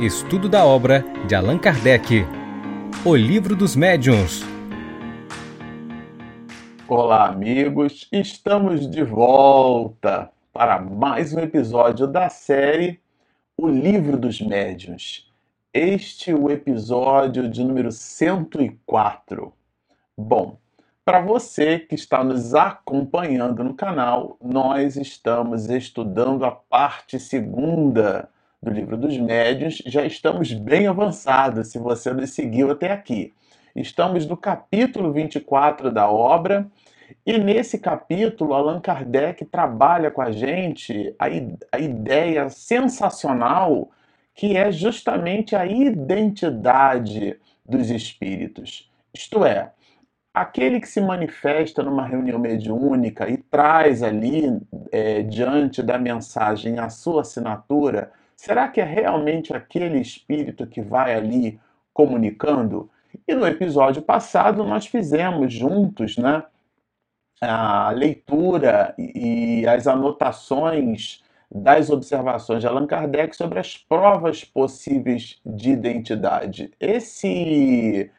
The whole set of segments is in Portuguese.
Estudo da obra de Allan Kardec. O Livro dos Médiuns. Olá, amigos. Estamos de volta para mais um episódio da série O Livro dos Médiuns. Este é o episódio de número 104. Bom, para você que está nos acompanhando no canal, nós estamos estudando a parte segunda do livro dos médiuns, já estamos bem avançados, se você nos seguiu até aqui. Estamos no capítulo 24 da obra, e nesse capítulo, Allan Kardec trabalha com a gente a, a ideia sensacional que é justamente a identidade dos espíritos. Isto é, aquele que se manifesta numa reunião mediúnica e traz ali, é, diante da mensagem, a sua assinatura, Será que é realmente aquele espírito que vai ali comunicando? E no episódio passado nós fizemos juntos, né, a leitura e as anotações das observações de Allan Kardec sobre as provas possíveis de identidade. Esse,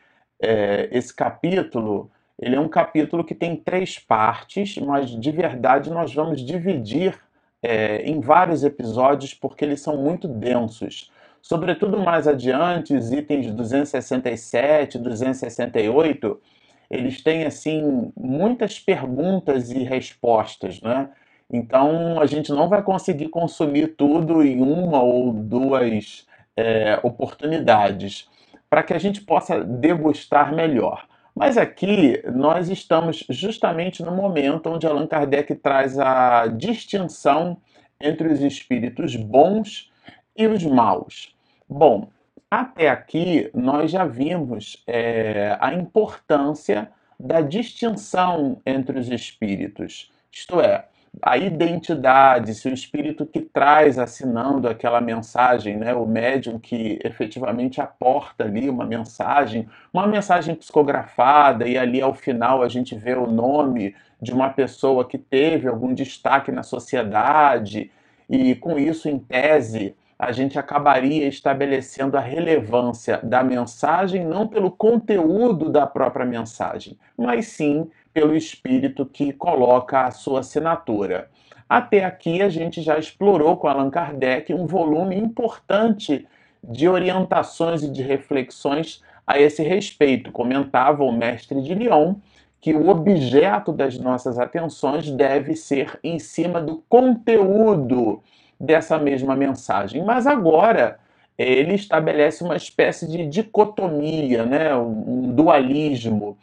é, esse capítulo ele é um capítulo que tem três partes, mas de verdade nós vamos dividir é, em vários episódios porque eles são muito densos. Sobretudo mais adiante, os itens 267, 268, eles têm assim muitas perguntas e respostas, né? Então a gente não vai conseguir consumir tudo em uma ou duas é, oportunidades para que a gente possa degustar melhor. Mas aqui nós estamos justamente no momento onde Allan Kardec traz a distinção entre os espíritos bons e os maus. Bom, até aqui nós já vimos é, a importância da distinção entre os espíritos, isto é, a identidade, se o espírito que traz assinando aquela mensagem, né, o médium que efetivamente aporta ali uma mensagem, uma mensagem psicografada, e ali ao final a gente vê o nome de uma pessoa que teve algum destaque na sociedade, e com isso, em tese, a gente acabaria estabelecendo a relevância da mensagem não pelo conteúdo da própria mensagem, mas sim pelo espírito que coloca a sua assinatura. Até aqui a gente já explorou com Allan Kardec um volume importante de orientações e de reflexões a esse respeito. Comentava o mestre de Lyon que o objeto das nossas atenções deve ser em cima do conteúdo dessa mesma mensagem. Mas agora ele estabelece uma espécie de dicotomia, né? um dualismo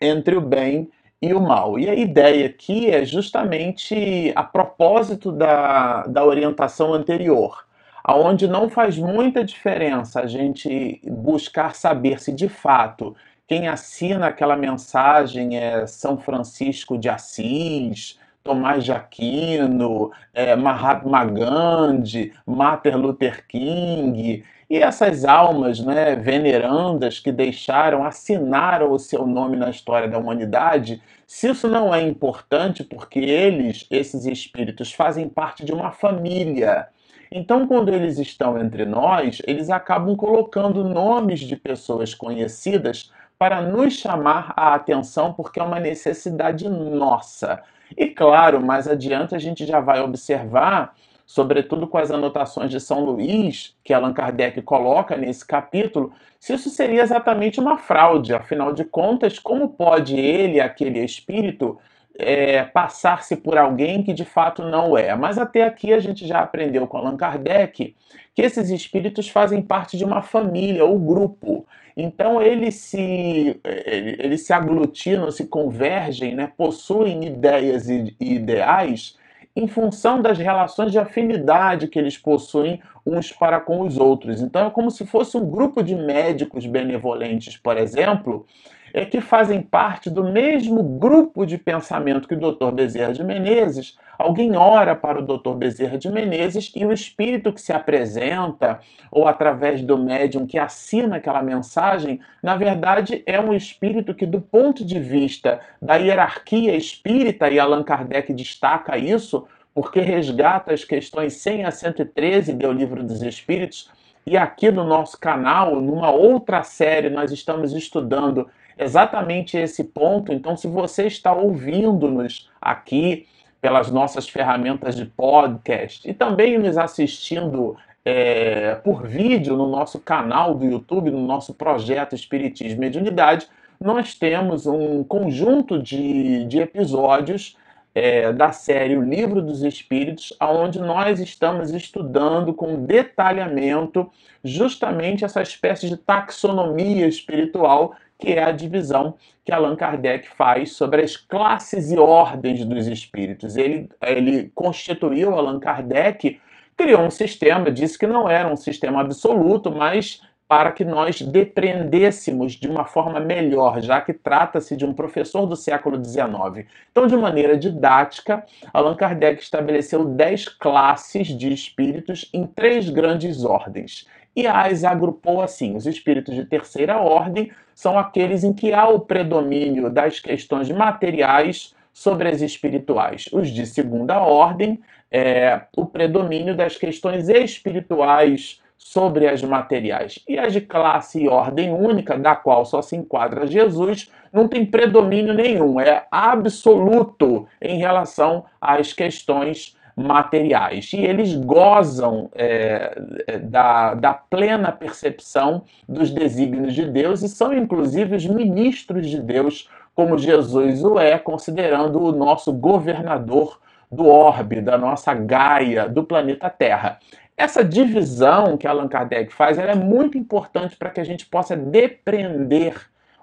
entre o bem e o mal. E a ideia aqui é justamente a propósito da, da orientação anterior, aonde não faz muita diferença a gente buscar saber se de fato quem assina aquela mensagem é São Francisco de Assis, Tomás de Aquino, é, Mahatma Gandhi, Martin Luther King, e essas almas né, venerandas que deixaram, assinaram o seu nome na história da humanidade, se isso não é importante, porque eles, esses espíritos, fazem parte de uma família. Então, quando eles estão entre nós, eles acabam colocando nomes de pessoas conhecidas para nos chamar a atenção, porque é uma necessidade nossa. E claro, mais adiante a gente já vai observar sobretudo com as anotações de São Luís, que Allan Kardec coloca nesse capítulo, se isso seria exatamente uma fraude. Afinal de contas, como pode ele, aquele espírito, é, passar-se por alguém que de fato não é? Mas até aqui a gente já aprendeu com Allan Kardec que esses espíritos fazem parte de uma família ou grupo. Então eles se, eles se aglutinam, se convergem, né? possuem ideias e ideais em função das relações de afinidade que eles possuem uns para com os outros. Então é como se fosse um grupo de médicos benevolentes, por exemplo, é que fazem parte do mesmo grupo de pensamento que o Dr. Bezerra de Menezes. Alguém ora para o Dr. Bezerra de Menezes e o espírito que se apresenta, ou através do médium que assina aquela mensagem, na verdade é um espírito que, do ponto de vista da hierarquia espírita, e Allan Kardec destaca isso, porque resgata as questões 100 a 113 do Livro dos Espíritos, E aqui no nosso canal, numa outra série, nós estamos estudando exatamente esse ponto. Então, se você está ouvindo-nos aqui pelas nossas ferramentas de podcast e também nos assistindo é, por vídeo no nosso canal do YouTube, no nosso projeto Espiritismo e Mediunidade, nós temos um conjunto de, de episódios é, da série O Livro dos Espíritos, onde nós estamos estudando com detalhamento justamente essa espécie de taxonomia espiritual que é a divisão que Allan Kardec faz sobre as classes e ordens dos espíritos. Ele, ele constituiu Allan Kardec, criou um sistema, disse que não era um sistema absoluto, mas para que nós depreendêssemos de uma forma melhor, já que trata-se de um professor do século XIX. Então, de maneira didática, Allan Kardec estabeleceu dez classes de espíritos em três grandes ordens e as agrupou assim: os espíritos de terceira ordem são aqueles em que há o predomínio das questões materiais sobre as espirituais. Os de segunda ordem, é, o predomínio das questões espirituais sobre as materiais. E as de classe e ordem única, da qual só se enquadra Jesus, não tem predomínio nenhum, é absoluto em relação às questões materiais. E eles gozam é, da, da plena percepção dos desígnios de Deus e são, inclusive, os ministros de Deus, como Jesus o é, considerando o nosso governador do orbe, da nossa Gaia, do planeta Terra. Essa divisão que Allan Kardec faz é muito importante para que a gente possa depreender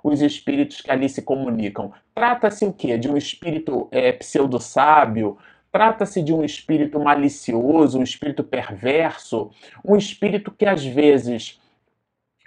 os espíritos que ali se comunicam. Trata-se o quê? De um espírito é, pseudo-sábio? Trata-se de um espírito malicioso, um espírito perverso, um espírito que às vezes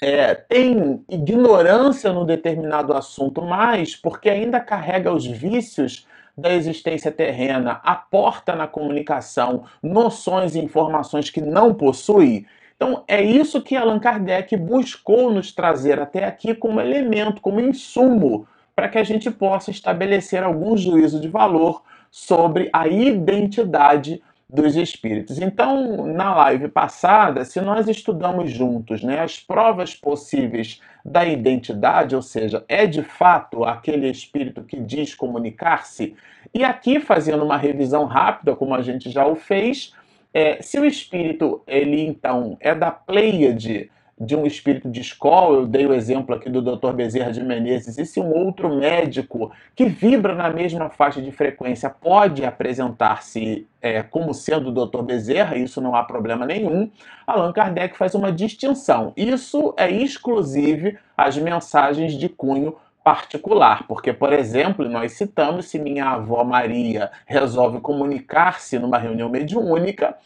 é, tem ignorância no determinado assunto, mas porque ainda carrega os vícios da existência terrena, aporta na comunicação noções e informações que não possui. Então, é isso que Allan Kardec buscou nos trazer até aqui como elemento, como insumo, para que a gente possa estabelecer algum juízo de valor sobre a identidade dos espíritos. Então, na live passada, se nós estudamos juntos né, as provas possíveis da identidade, ou seja, é de fato aquele espírito que diz comunicar-se, e aqui fazendo uma revisão rápida, como a gente já o fez, é, se o espírito ele então é da Pleiade de um espírito de escola, eu dei o exemplo aqui do Dr. Bezerra de Menezes, e se um outro médico que vibra na mesma faixa de frequência pode apresentar-se é, como sendo o Dr. Bezerra, isso não há problema nenhum, Allan Kardec faz uma distinção. Isso é exclusivo às mensagens de cunho particular, porque, por exemplo, nós citamos se minha avó Maria resolve comunicar-se numa reunião mediúnica,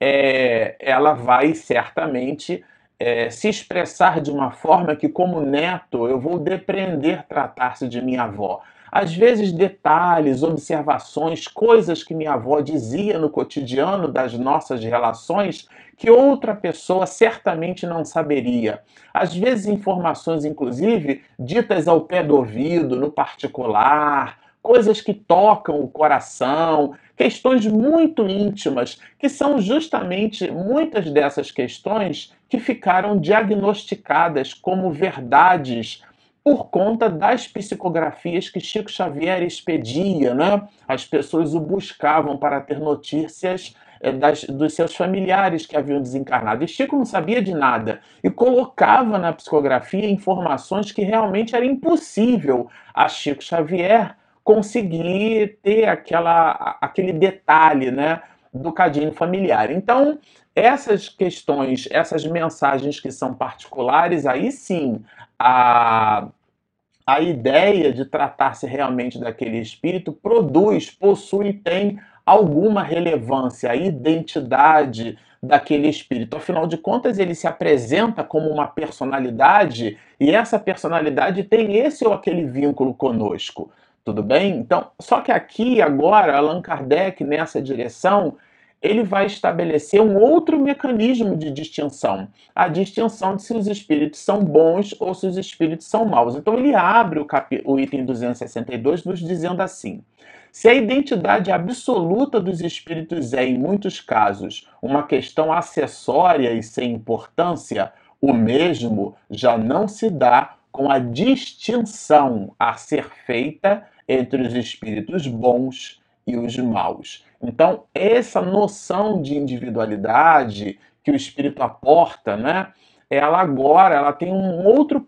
é, ela vai certamente é, se expressar de uma forma que, como neto, eu vou depreender tratar-se de minha avó. Às vezes, detalhes, observações, coisas que minha avó dizia no cotidiano das nossas relações que outra pessoa certamente não saberia. Às vezes, informações, inclusive, ditas ao pé do ouvido, no particular, coisas que tocam o coração, questões muito íntimas, que são justamente muitas dessas questões que ficaram diagnosticadas como verdades por conta das psicografias que Chico Xavier expedia, né? As pessoas o buscavam para ter notícias é, das, dos seus familiares que haviam desencarnado. E Chico não sabia de nada e colocava na psicografia informações que realmente era impossível a Chico Xavier conseguir ter aquela, aquele detalhe né, do cadinho familiar. Então, essas questões, essas mensagens que são particulares, aí sim, a, a ideia de tratar-se realmente daquele espírito produz, possui, tem alguma relevância, a identidade daquele espírito. Afinal de contas, ele se apresenta como uma personalidade e essa personalidade tem esse ou aquele vínculo conosco. Tudo bem? Então, só que aqui agora Allan Kardec nessa direção, ele vai estabelecer um outro mecanismo de distinção, a distinção de se os espíritos são bons ou se os espíritos são maus. Então ele abre o, cap... o item 262 nos dizendo assim: Se a identidade absoluta dos espíritos é, em muitos casos, uma questão acessória e sem importância, o mesmo já não se dá com a distinção a ser feita entre os espíritos bons e os maus. Então, essa noção de individualidade que o espírito aporta, né, ela agora ela tem um outro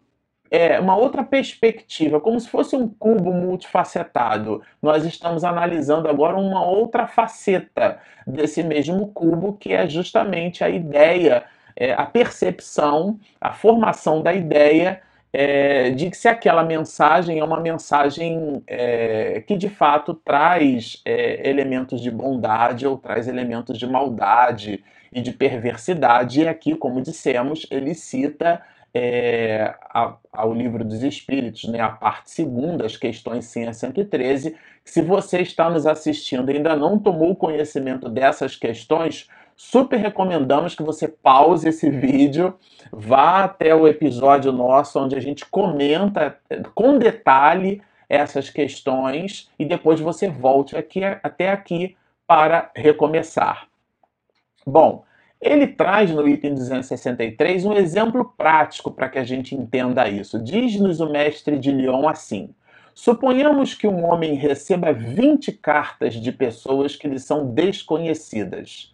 é, uma outra perspectiva, como se fosse um cubo multifacetado. Nós estamos analisando agora uma outra faceta desse mesmo cubo, que é justamente a ideia, é, a percepção, a formação da ideia é, de que se aquela mensagem é uma mensagem é, que de fato traz é, elementos de bondade ou traz elementos de maldade e de perversidade. E aqui, como dissemos, ele cita é, a, ao livro dos Espíritos, né, a parte segunda, as questões 100 a 113. Se você está nos assistindo e ainda não tomou conhecimento dessas questões, super recomendamos que você pause esse vídeo, vá até o episódio nosso onde a gente comenta com detalhe essas questões e depois você volte aqui até aqui para recomeçar. Bom, ele traz no item 263 um exemplo prático para que a gente entenda isso. Diz-nos o mestre de Lyon assim: Suponhamos que um homem receba 20 cartas de pessoas que lhe são desconhecidas.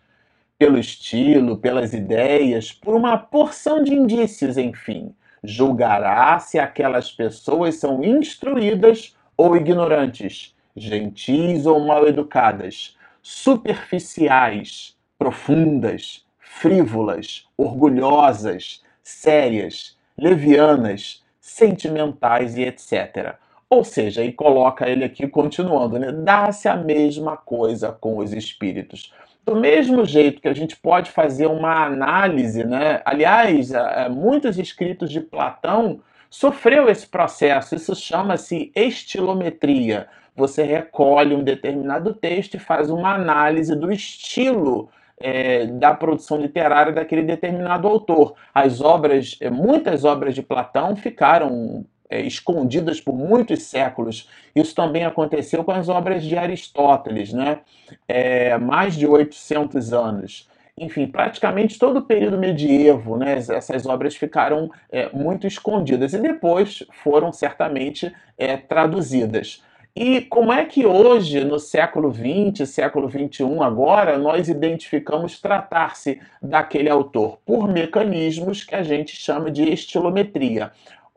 Pelo estilo, pelas ideias, por uma porção de indícios, enfim, julgará se aquelas pessoas são instruídas ou ignorantes, gentis ou mal educadas, superficiais, profundas, frívolas, orgulhosas, sérias, levianas, sentimentais e etc. Ou seja, e coloca ele aqui continuando, né? Dá-se a mesma coisa com os espíritos. Do mesmo jeito que a gente pode fazer uma análise, né? Aliás, muitos escritos de Platão sofreu esse processo. Isso chama-se estilometria. Você recolhe um determinado texto e faz uma análise do estilo é, da produção literária daquele determinado autor. As obras, é, muitas obras de Platão ficaram é, escondidas por muitos séculos. Isso também aconteceu com as obras de Aristóteles, né? É, mais de 800 anos. Enfim, praticamente todo o período medievo, né, essas obras ficaram é, muito escondidas e depois foram certamente é, traduzidas. E como é que hoje, no século XX, século XXI, agora, nós identificamos tratar-se daquele autor? Por mecanismos que a gente chama de estilometria.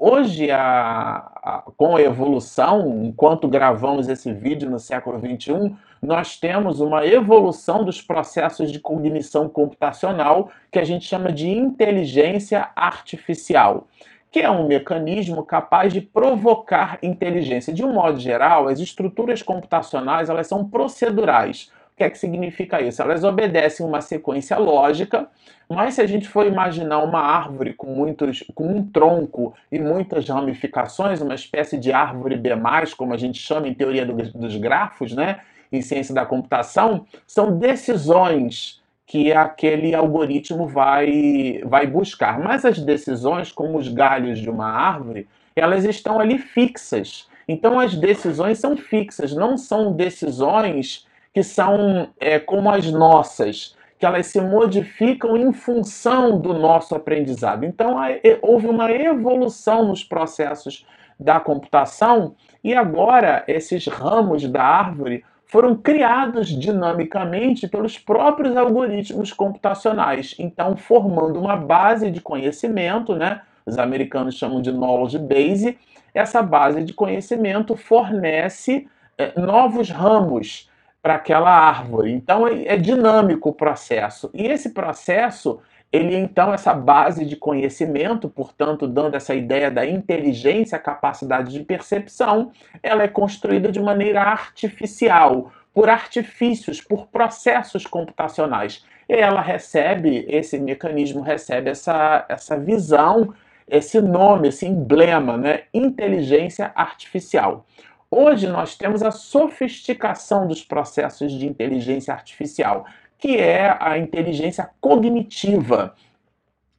Hoje, a, a, com a evolução, enquanto gravamos esse vídeo no século XXI, nós temos uma evolução dos processos de cognição computacional que a gente chama de inteligência artificial que é um mecanismo capaz de provocar inteligência. De um modo geral, as estruturas computacionais elas são procedurais. Que é que significa isso? Elas obedecem uma sequência lógica, mas se a gente for imaginar uma árvore com, muitos, com um tronco e muitas ramificações, uma espécie de árvore B+, como a gente chama em teoria dos grafos, né, em ciência da computação, são decisões que aquele algoritmo vai, vai buscar. Mas as decisões, como os galhos de uma árvore, elas estão ali fixas. Então as decisões são fixas, não são decisões que são é, como as nossas, que elas se modificam em função do nosso aprendizado. Então houve uma evolução nos processos da computação e agora esses ramos da árvore foram criados dinamicamente pelos próprios algoritmos computacionais, então formando uma base de conhecimento, né? Os americanos chamam de knowledge base. Essa base de conhecimento fornece é, novos ramos para aquela árvore. Então é, é dinâmico o processo. E esse processo ele então essa base de conhecimento, portanto, dando essa ideia da inteligência, capacidade de percepção, ela é construída de maneira artificial, por artifícios, por processos computacionais. E ela recebe, esse mecanismo recebe essa, essa visão, esse nome, esse emblema, né? inteligência artificial. Hoje nós temos a sofisticação dos processos de inteligência artificial que é a inteligência cognitiva.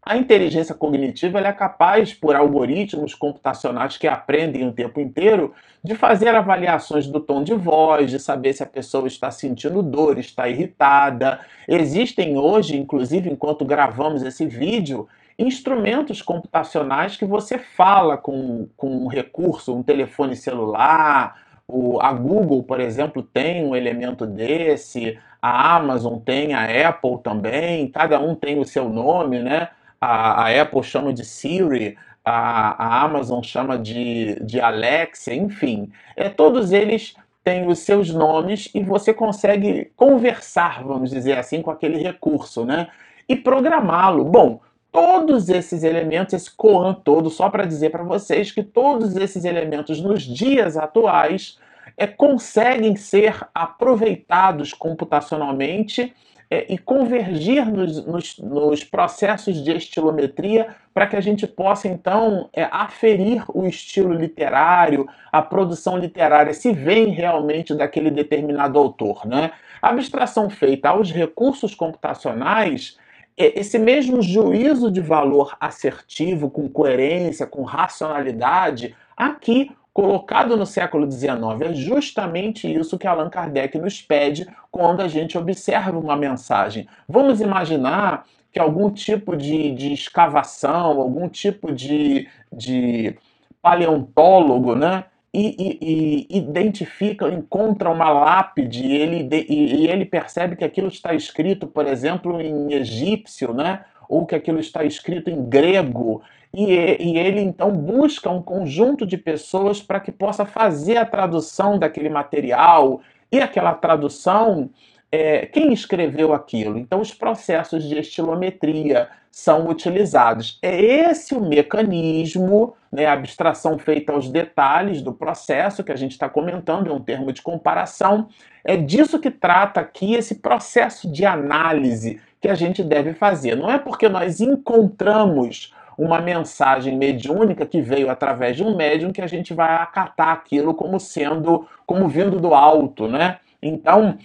A inteligência cognitiva é capaz, por algoritmos computacionais que aprendem o tempo inteiro, de fazer avaliações do tom de voz, de saber se a pessoa está sentindo dor, está irritada. Existem hoje, inclusive enquanto gravamos esse vídeo, instrumentos computacionais que você fala com, com um recurso, um telefone celular. O, a Google, por exemplo, tem um elemento desse, a Amazon tem, a Apple também, cada um tem o seu nome, né? a, a Apple chama de Siri, a, a Amazon chama de, de Alexa, enfim. É, todos eles têm os seus nomes e você consegue conversar, vamos dizer assim, com aquele recurso, né? E programá-lo. Bom, todos esses elementos, esse Coan todo, só para dizer para vocês que todos esses elementos nos dias atuais é, conseguem ser aproveitados computacionalmente é, e convergir nos, nos, nos, processos de estilometria para que a gente possa, então, é, aferir o estilo literário, a produção literária, se vem realmente daquele determinado autor. Né? A abstração feita aos recursos computacionais esse mesmo juízo de valor assertivo, com coerência, com racionalidade, aqui colocado no século XIX. É justamente isso que Allan Kardec nos pede quando a gente observa uma mensagem. Vamos imaginar que algum tipo de, de escavação, algum tipo de, de paleontólogo, né? E, e, e, identifica, encontra uma lápide e ele, e, e ele percebe que aquilo está escrito, por exemplo, em egípcio, né? ou que aquilo está escrito em grego, e, e ele então busca um conjunto de pessoas para que possa fazer a tradução daquele material, e aquela tradução é, quem escreveu aquilo. Então, os processos de estilometria são utilizados. É esse o mecanismo, né, a abstração feita aos detalhes do processo que a gente está comentando, é um termo de comparação. É disso que trata aqui esse processo de análise que a gente deve fazer. Não é porque nós encontramos uma mensagem mediúnica que veio através de um médium que a gente vai acatar aquilo como sendo, como vindo do alto, né? Então,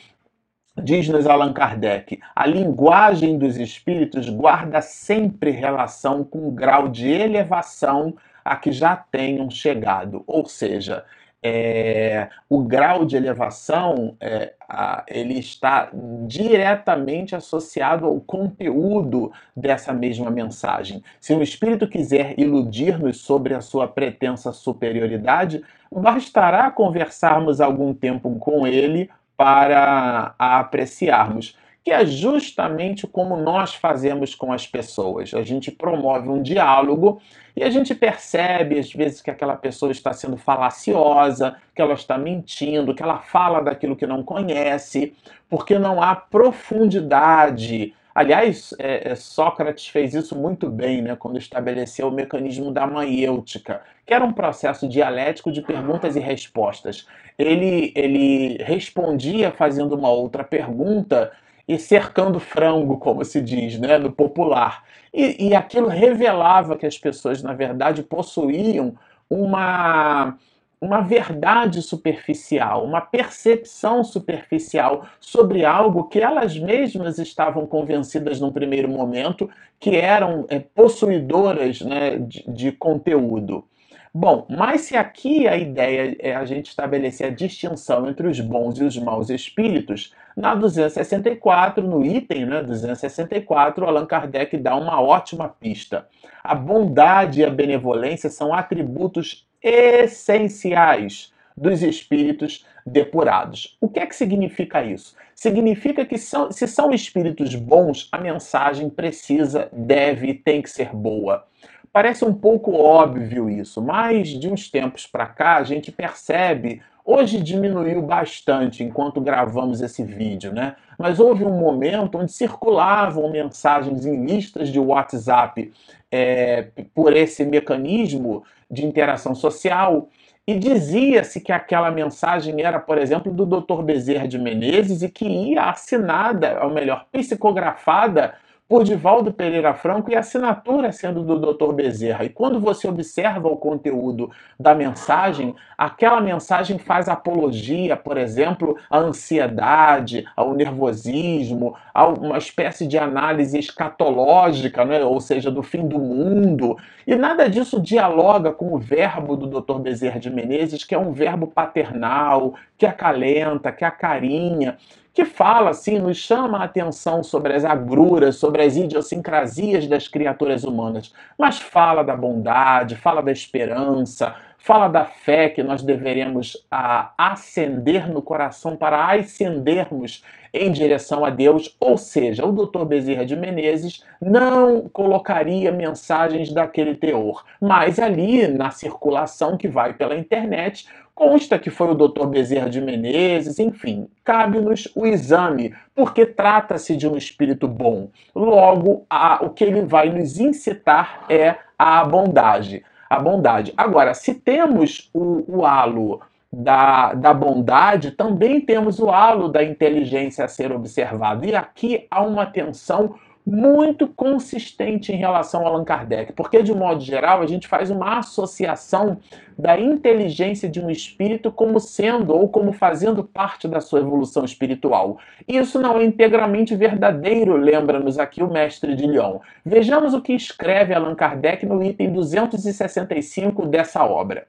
diz-nos Allan Kardec, a linguagem dos espíritos guarda sempre relação com o grau de elevação a que já tenham chegado. Ou seja, é, o grau de elevação é, a, ele está diretamente associado ao conteúdo dessa mesma mensagem. Se um espírito quiser iludir-nos sobre a sua pretensa superioridade, bastará conversarmos algum tempo com ele para apreciarmos que é justamente como nós fazemos com as pessoas. A gente promove um diálogo e a gente percebe, às vezes, que aquela pessoa está sendo falaciosa, que ela está mentindo, que ela fala daquilo que não conhece, porque não há profundidade. Aliás, é, é, Sócrates fez isso muito bem né, quando estabeleceu o mecanismo da maiêutica, que era um processo dialético de perguntas e respostas. Ele, ele respondia fazendo uma outra pergunta e cercando frango, como se diz, né, no popular. E, e aquilo revelava que as pessoas, na verdade, possuíam uma uma verdade superficial, uma percepção superficial sobre algo que elas mesmas estavam convencidas num primeiro momento que eram é, possuidoras né, de, de conteúdo. Bom, mas se aqui a ideia é a gente estabelecer a distinção entre os bons e os maus espíritos, na 264, no item né, 264, Allan Kardec dá uma ótima pista. A bondade e a benevolência são atributos essenciais dos espíritos depurados. O que é que significa isso? Significa que são, se são espíritos bons, a mensagem precisa, deve e tem que ser boa. Parece um pouco óbvio isso, mas de uns tempos para cá a gente percebe. Hoje diminuiu bastante enquanto gravamos esse vídeo, né? Mas houve um momento onde circulavam mensagens em listas de WhatsApp é, por esse mecanismo de interação social e dizia-se que aquela mensagem era, por exemplo, do Dr. Bezerra de Menezes e que ia assinada, ou melhor, psicografada por Divaldo Pereira Franco e a assinatura sendo do Dr. Bezerra. E quando você observa o conteúdo da mensagem, aquela mensagem faz apologia, por exemplo, à ansiedade, ao nervosismo, a uma espécie de análise escatológica, né? ou seja, do fim do mundo. E nada disso dialoga com o verbo do Dr. Bezerra de Menezes, que é um verbo paternal, que acalenta, que acarinha que fala, assim, nos chama a atenção sobre as agruras, sobre as idiosincrasias das criaturas humanas, mas fala da bondade, fala da esperança, fala da fé que nós deveremos a, acender no coração para ascendermos em direção a Deus, ou seja, o Dr. Bezerra de Menezes não colocaria mensagens daquele teor, mas ali na circulação que vai pela internet, Consta que foi o Dr. Bezerra de Menezes, enfim, cabe-nos o exame, porque trata-se de um espírito bom. Logo, a, o que ele vai nos incitar é a bondade. A bondade. Agora, se temos o, o halo da, da bondade, também temos o halo da inteligência a ser observado. E aqui há uma tensão muito consistente em relação a Allan Kardec, porque de modo geral a gente faz uma associação da inteligência de um espírito como sendo ou como fazendo parte da sua evolução espiritual. Isso não é integralmente verdadeiro, lembra-nos aqui o mestre de Lyon. Vejamos o que escreve Allan Kardec no item 265 dessa obra.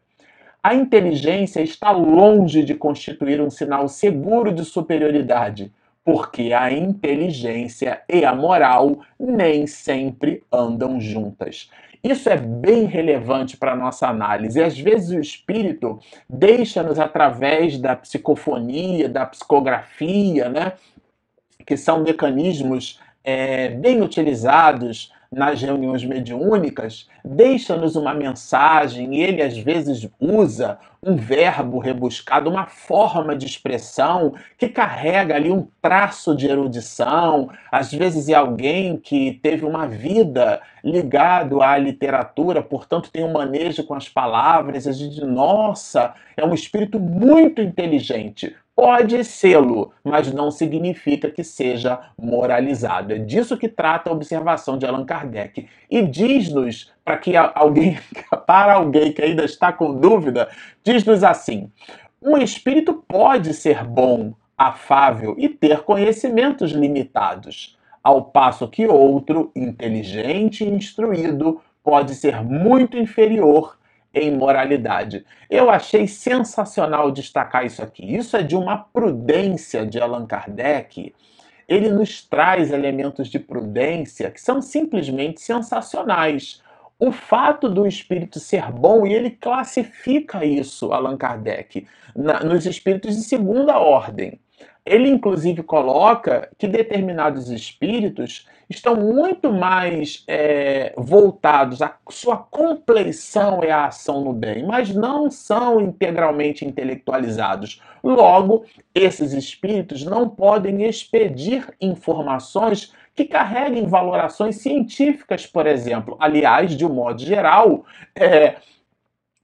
A inteligência está longe de constituir um sinal seguro de superioridade porque a inteligência e a moral nem sempre andam juntas. Isso é bem relevante para a nossa análise. Às vezes o espírito deixa-nos através da psicofonia, da psicografia, né? que são mecanismos é, bem utilizados nas reuniões mediúnicas, deixa-nos uma mensagem e ele às vezes usa um verbo rebuscado, uma forma de expressão que carrega ali um traço de erudição. Às vezes é alguém que teve uma vida ligado à literatura, portanto tem um manejo com as palavras. A gente, nossa, é um espírito muito inteligente. Pode sê-lo, mas não significa que seja moralizado. É disso que trata a observação de Allan Kardec. E diz-nos, para que alguém, para alguém que ainda está com dúvida, diz-nos assim: um espírito pode ser bom, afável e ter conhecimentos limitados, ao passo que outro, inteligente e instruído, pode ser muito inferior em moralidade. Eu achei sensacional destacar isso aqui. Isso é de uma prudência de Allan Kardec. Ele nos traz elementos de prudência que são simplesmente sensacionais. O fato do espírito ser bom, e ele classifica isso, Allan Kardec, na, nos espíritos de segunda ordem. Ele, inclusive, coloca que determinados espíritos estão muito mais é, voltados, a sua compleição é a ação no bem, mas não são integralmente intelectualizados. Logo, esses espíritos não podem expedir informações que carreguem valorações científicas, por exemplo. Aliás, de um modo geral, é,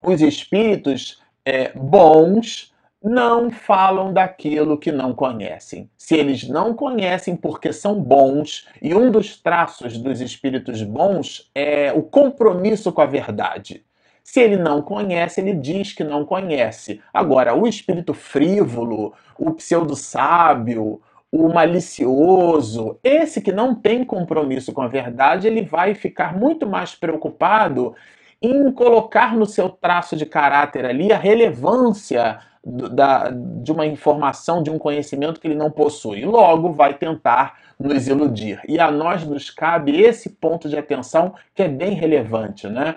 os espíritos é, bons não falam daquilo que não conhecem. Se eles não conhecem porque são bons, e um dos traços dos espíritos bons é o compromisso com a verdade. Se ele não conhece, ele diz que não conhece. Agora, o espírito frívolo, o pseudo-sábio, o malicioso, esse que não tem compromisso com a verdade, ele vai ficar muito mais preocupado em colocar no seu traço de caráter ali a relevância da, de uma informação, de um conhecimento que ele não possui. Logo, vai tentar nos iludir. E a nós nos cabe esse ponto de atenção que é bem relevante, né?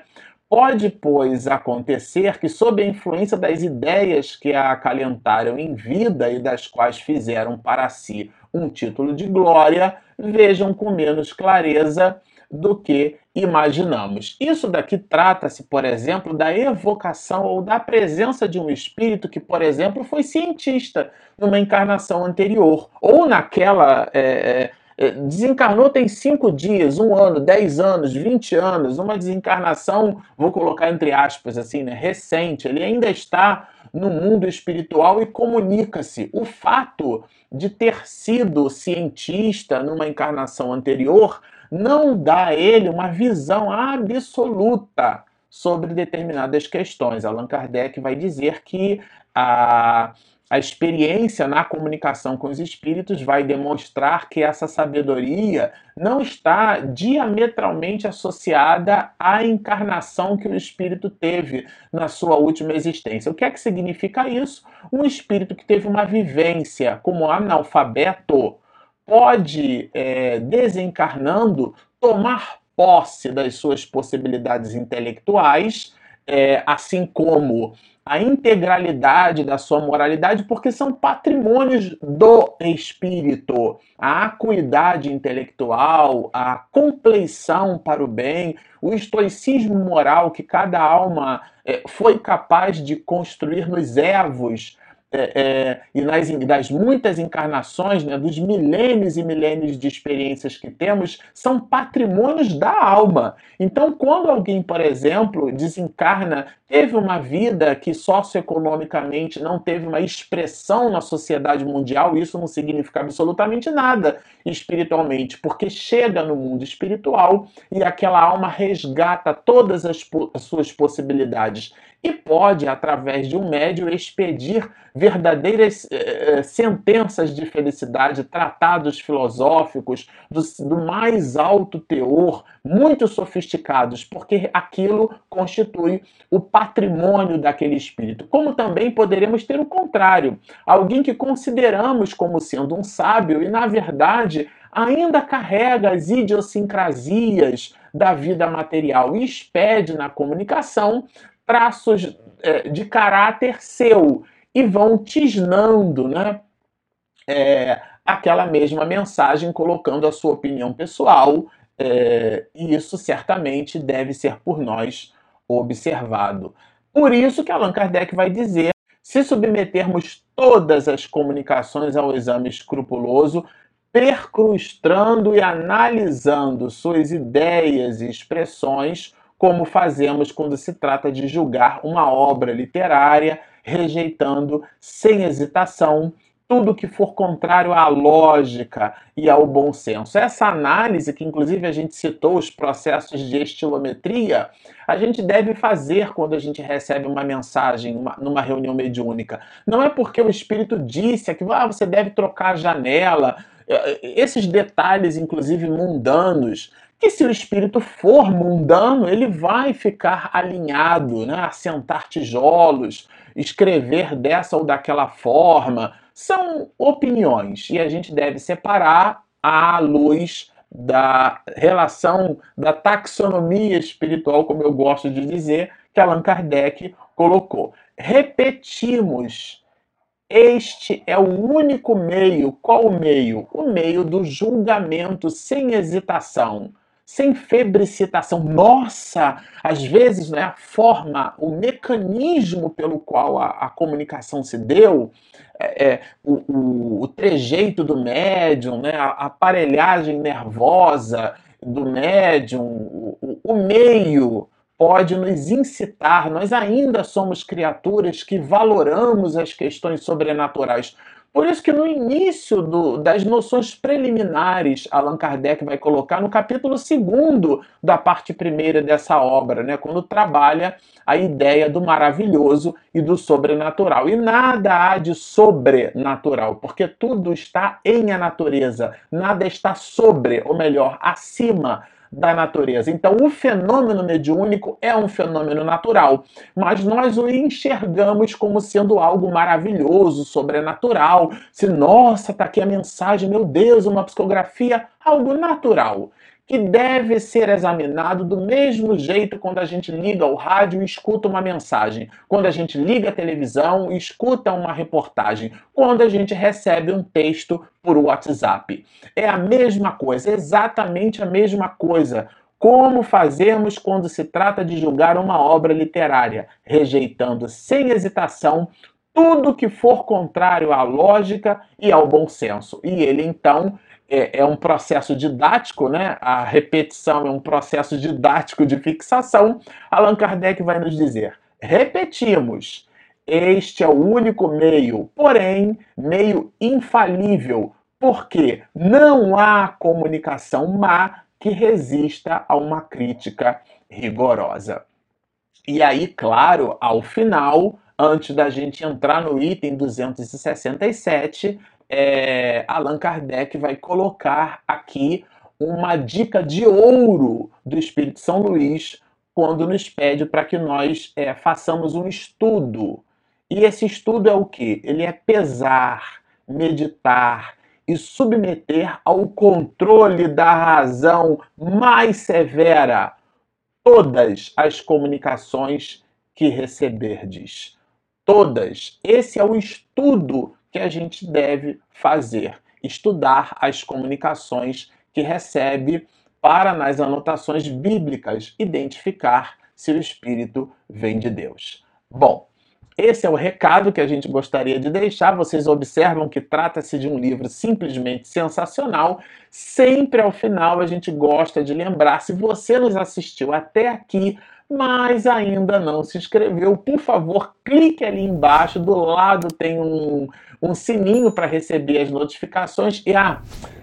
Pode, pois, acontecer que, sob a influência das ideias que a acalentaram em vida e das quais fizeram para si um título de glória, vejam com menos clareza do que imaginamos. Isso daqui trata-se, por exemplo, da evocação ou da presença de um espírito que, por exemplo, foi cientista numa encarnação anterior, ou naquela. É, é, desencarnou tem cinco dias, um ano, dez anos, vinte anos, uma desencarnação, vou colocar entre aspas assim, né, recente, ele ainda está no mundo espiritual e comunica-se. O fato de ter sido cientista numa encarnação anterior não dá a ele uma visão absoluta sobre determinadas questões. Allan Kardec vai dizer que a, a experiência na comunicação com os espíritos vai demonstrar que essa sabedoria não está diametralmente associada à encarnação que o espírito teve na sua última existência. O que é que significa isso? Um espírito que teve uma vivência como analfabeto pode, é, desencarnando, tomar posse das suas possibilidades intelectuais, é, assim como a integralidade da sua moralidade, porque são patrimônios do espírito. A acuidade intelectual, a compleição para o bem, o estoicismo moral que cada alma é, foi capaz de construir nos evos é, é, e nas das muitas encarnações, né, dos milênios e milênios de experiências que temos, são patrimônios da alma. Então, quando alguém, por exemplo, desencarna, teve uma vida que socioeconomicamente não teve uma expressão na sociedade mundial, isso não significa absolutamente nada espiritualmente, porque chega no mundo espiritual e aquela alma resgata todas as, as suas possibilidades e pode, através de um médio, expedir verdadeiras eh, eh, sentenças de felicidade, tratados filosóficos do, do mais alto teor, muito sofisticados, porque aquilo constitui o patrimônio daquele espírito. Como também poderemos ter o contrário, alguém que consideramos como sendo um sábio e, na verdade, ainda carrega as idiosincrasias da vida material e expede na comunicação traços é, de caráter seu e vão tisnando né, é, aquela mesma mensagem, colocando a sua opinião pessoal, é, e isso certamente deve ser por nós observado. Por isso que Allan Kardec vai dizer: se submetermos todas as comunicações ao exame escrupuloso, percrustando e analisando suas ideias e expressões, como fazemos quando se trata de julgar uma obra literária, rejeitando sem hesitação tudo que for contrário à lógica e ao bom senso. Essa análise, que inclusive a gente citou os processos de estilometria, a gente deve fazer quando a gente recebe uma mensagem uma, numa reunião mediúnica. Não é porque o espírito disse que ah, você deve trocar a janela, esses detalhes, inclusive mundanos, que se o espírito for mundano, ele vai ficar alinhado, né? assentar tijolos, escrever dessa ou daquela forma. São opiniões e a gente deve separar à luz da relação da taxonomia espiritual, como eu gosto de dizer, que Allan Kardec colocou. Repetimos este é o único meio. Qual o meio? O meio do julgamento sem hesitação sem febricitação. Nossa, às vezes né, a forma, o mecanismo pelo qual a, a comunicação se deu, é, é, o, o, o, trejeito do médium, né, a aparelhagem nervosa do médium, o, o meio pode nos incitar. Nós ainda somos criaturas que valoramos as questões sobrenaturais. Por isso que no início do, das noções preliminares, Allan Kardec vai colocar no capítulo 2 da parte primeira dessa obra, né, quando trabalha a ideia do maravilhoso e do sobrenatural. E nada há de sobrenatural, porque tudo está em a natureza, nada está sobre, ou melhor, acima da natureza. Então, o fenômeno mediúnico é um fenômeno natural, mas nós o enxergamos como sendo algo maravilhoso, sobrenatural. Se, nossa, tá aqui a mensagem, meu Deus, uma psicografia, algo natural que deve ser examinado do mesmo jeito quando a gente liga o rádio e escuta uma mensagem, quando a gente liga a televisão e escuta uma reportagem, quando a gente recebe um texto por WhatsApp. É a mesma coisa, exatamente a mesma coisa. Como fazemos quando se trata de julgar uma obra literária, rejeitando sem hesitação tudo que for contrário à lógica e ao bom senso. E ele então é, é, um processo didático, né? A repetição é um processo didático de fixação. Allan Kardec vai nos dizer: repetimos, este é o único meio, porém, meio infalível, porque não há comunicação má que resista a uma crítica rigorosa. E aí, claro, ao final, antes da gente entrar no item 267, é, Allan Kardec vai colocar aqui uma dica de ouro do Espírito São Luís quando nos pede para que nós é, façamos um estudo. E esse estudo é o que? Ele é pesar, meditar e submeter ao controle da razão mais severa todas as comunicações que receberdes. Todas. Esse é o estudo que a gente deve fazer. Estudar as comunicações que recebe para, nas anotações bíblicas, identificar se o Espírito vem de Deus. Bom, esse é o recado que a gente gostaria de deixar. Vocês observam que trata-se de um livro simplesmente sensacional. Sempre ao final a gente gosta de lembrar: se você nos assistiu até aqui, mas ainda não se inscreveu, por favor, clique ali embaixo. Do lado tem um, um sininho para receber as notificações. E ah,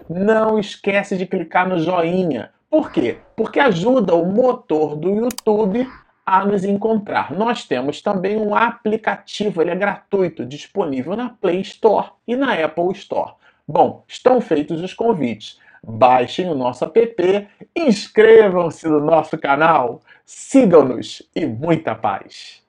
não esquece de clicar no joinha. Por quê? Porque ajuda o motor do YouTube a nos encontrar. Nós temos também um aplicativo, ele é gratuito, disponível na Play Store e na Apple Store. Bom, estão feitos os convites. Baixem o nosso app, inscrevam-se no nosso canal, sigam-nos e muita paz!